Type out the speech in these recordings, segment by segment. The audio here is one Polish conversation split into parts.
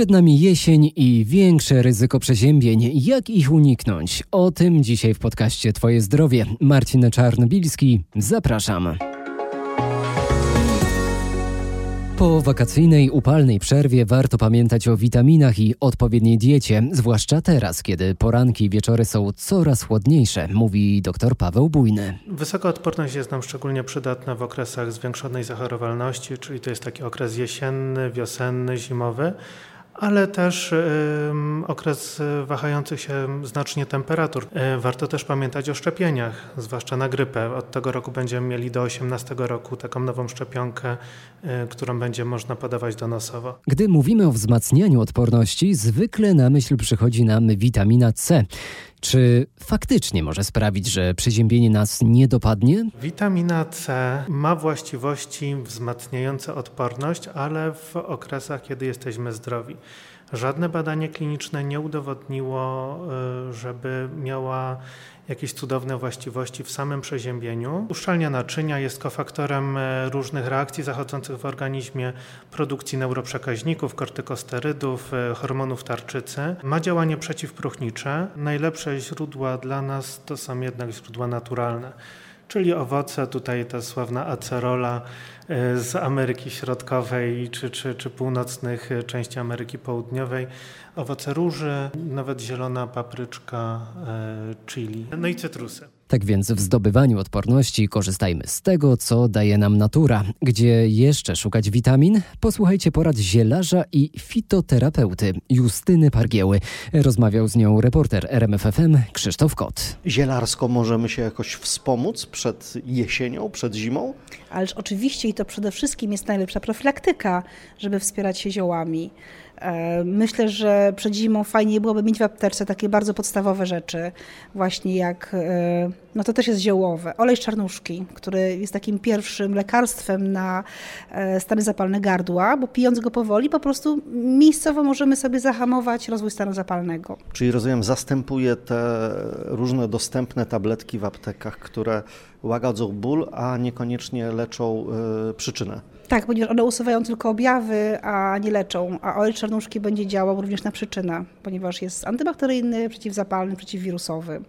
Przed nami jesień i większe ryzyko przeziębień. Jak ich uniknąć? O tym dzisiaj w podcaście Twoje zdrowie. Marcin Czarnobilski, zapraszam. Po wakacyjnej, upalnej przerwie warto pamiętać o witaminach i odpowiedniej diecie, zwłaszcza teraz, kiedy poranki i wieczory są coraz chłodniejsze, mówi dr Paweł Bujny. Wysoka odporność jest nam szczególnie przydatna w okresach zwiększonej zachorowalności, czyli to jest taki okres jesienny, wiosenny, zimowy ale też okres wahających się znacznie temperatur. E, warto też pamiętać o szczepieniach, zwłaszcza na grypę. Od tego roku będziemy mieli do 18 roku taką nową szczepionkę, e, którą będzie można podawać donosowo. Gdy mówimy o wzmacnianiu odporności, zwykle na myśl przychodzi nam witamina C. Czy faktycznie może sprawić, że przeziębienie nas nie dopadnie? Witamina C ma właściwości wzmacniające odporność, ale w okresach, kiedy jesteśmy zdrowi. Żadne badanie kliniczne nie udowodniło, y, żeby miała jakieś cudowne właściwości w samym przeziębieniu. Uszczelnia naczynia jest kofaktorem y, różnych reakcji zachodzących w organizmie, produkcji neuroprzekaźników, kortykosterydów, y, hormonów tarczycy. Ma działanie przeciwpróchnicze. Najlepsze źródła dla nas to są jednak źródła naturalne czyli owoce, tutaj ta sławna acerola e, z Ameryki Środkowej czy, czy, czy północnych e, części Ameryki Południowej, owoce róży, nawet zielona papryczka, e, chili, no i cytrusy. Tak więc w zdobywaniu odporności korzystajmy z tego, co daje nam natura. Gdzie jeszcze szukać witamin? Posłuchajcie porad zielarza i fitoterapeuty Justyny Pargieły. Rozmawiał z nią reporter RMFFM Krzysztof Kot. Zielarsko możemy się jakoś wspomóc przed jesienią, przed zimą? Ależ oczywiście i to przede wszystkim jest najlepsza profilaktyka, żeby wspierać się ziołami. E, myślę, że przed zimą fajnie byłoby mieć w aptece takie bardzo podstawowe rzeczy, właśnie jak, e, no to też jest ziołowe, olej z czarnuszki, który jest takim pierwszym lekarstwem na e, stany zapalne gardła, bo pijąc go powoli po prostu miejscowo możemy sobie zahamować rozwój stanu zapalnego. Czyli rozumiem, zastępuje te różne dostępne tabletki w aptekach, które łagodzą ból, a niekoniecznie leczą przyczynę. Tak, ponieważ one usuwają tylko objawy, a nie leczą. A olej czarnuszki będzie działał również na przyczynę, ponieważ jest antybakteryjny, przeciwzapalny, przeciwwirusowy.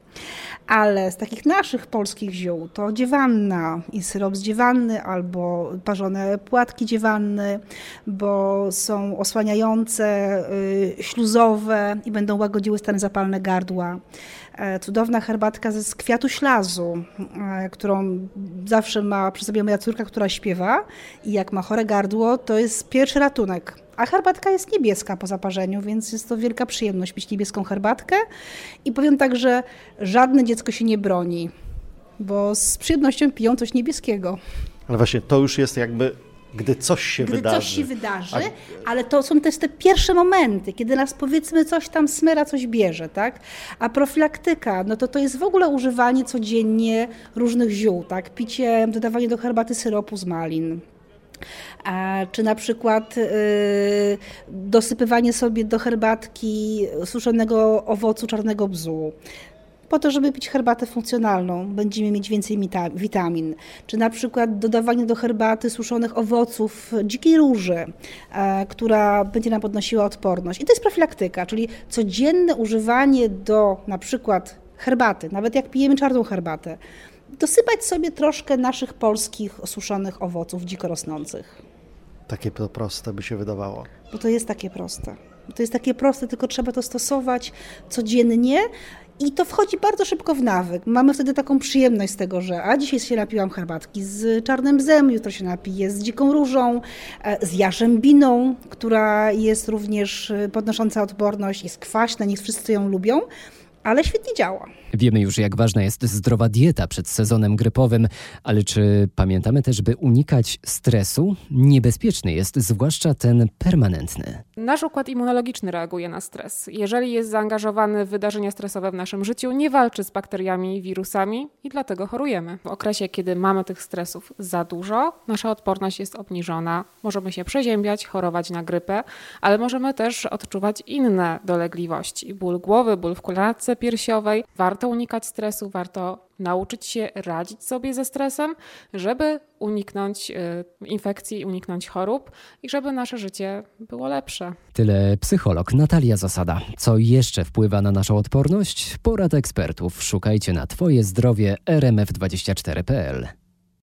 Ale z takich naszych polskich ziół to dziewanna i syrop z dziewanny albo parzone płatki dziewanny, bo są osłaniające, y, śluzowe i będą łagodziły stany zapalne gardła. E, cudowna herbatka z kwiatu ślazu, e, którą zawsze ma przy sobie moja córka, która śpiewa i jak ma chore gardło, to jest pierwszy ratunek. A herbatka jest niebieska po zaparzeniu, więc jest to wielka przyjemność pić niebieską herbatkę. I powiem tak, że żadne dziecko się nie broni, bo z przyjemnością piją coś niebieskiego. Ale właśnie to już jest jakby gdy coś się gdy wydarzy. coś się wydarzy, A... ale to są też te pierwsze momenty, kiedy nas powiedzmy coś tam smyra, coś bierze, tak? A profilaktyka, no to to jest w ogóle używanie codziennie różnych ziół, tak? Picie, dodawanie do herbaty syropu z malin, czy na przykład y, dosypywanie sobie do herbatki suszonego owocu czarnego bzu po to, żeby pić herbatę funkcjonalną, będziemy mieć więcej witamin. Czy na przykład dodawanie do herbaty suszonych owoców dzikiej róży, e, która będzie nam podnosiła odporność. I to jest profilaktyka, czyli codzienne używanie do na przykład herbaty, nawet jak pijemy czarną herbatę, dosypać sobie troszkę naszych polskich suszonych owoców dziko rosnących. Takie to proste by się wydawało. Bo to jest takie proste. To jest takie proste, tylko trzeba to stosować codziennie i to wchodzi bardzo szybko w nawyk. Mamy wtedy taką przyjemność z tego, że a dzisiaj się napiłam herbatki z czarnym bzem, jutro się napiję z dziką różą, e, z jarzębiną, która jest również e, podnosząca odporność, jest kwaśna, nie wszyscy ją lubią ale świetnie działa. Wiemy już, jak ważna jest zdrowa dieta przed sezonem grypowym, ale czy pamiętamy też, by unikać stresu? Niebezpieczny jest zwłaszcza ten permanentny. Nasz układ immunologiczny reaguje na stres. Jeżeli jest zaangażowany w wydarzenia stresowe w naszym życiu, nie walczy z bakteriami i wirusami i dlatego chorujemy. W okresie, kiedy mamy tych stresów za dużo, nasza odporność jest obniżona, możemy się przeziębiać, chorować na grypę, ale możemy też odczuwać inne dolegliwości. Ból głowy, ból w kulace piersiowej. Warto unikać stresu, warto nauczyć się radzić sobie ze stresem, żeby uniknąć y, infekcji, uniknąć chorób i żeby nasze życie było lepsze. Tyle psycholog Natalia Zasada. Co jeszcze wpływa na naszą odporność? Porad ekspertów szukajcie na Twoje zdrowie rmf24.pl.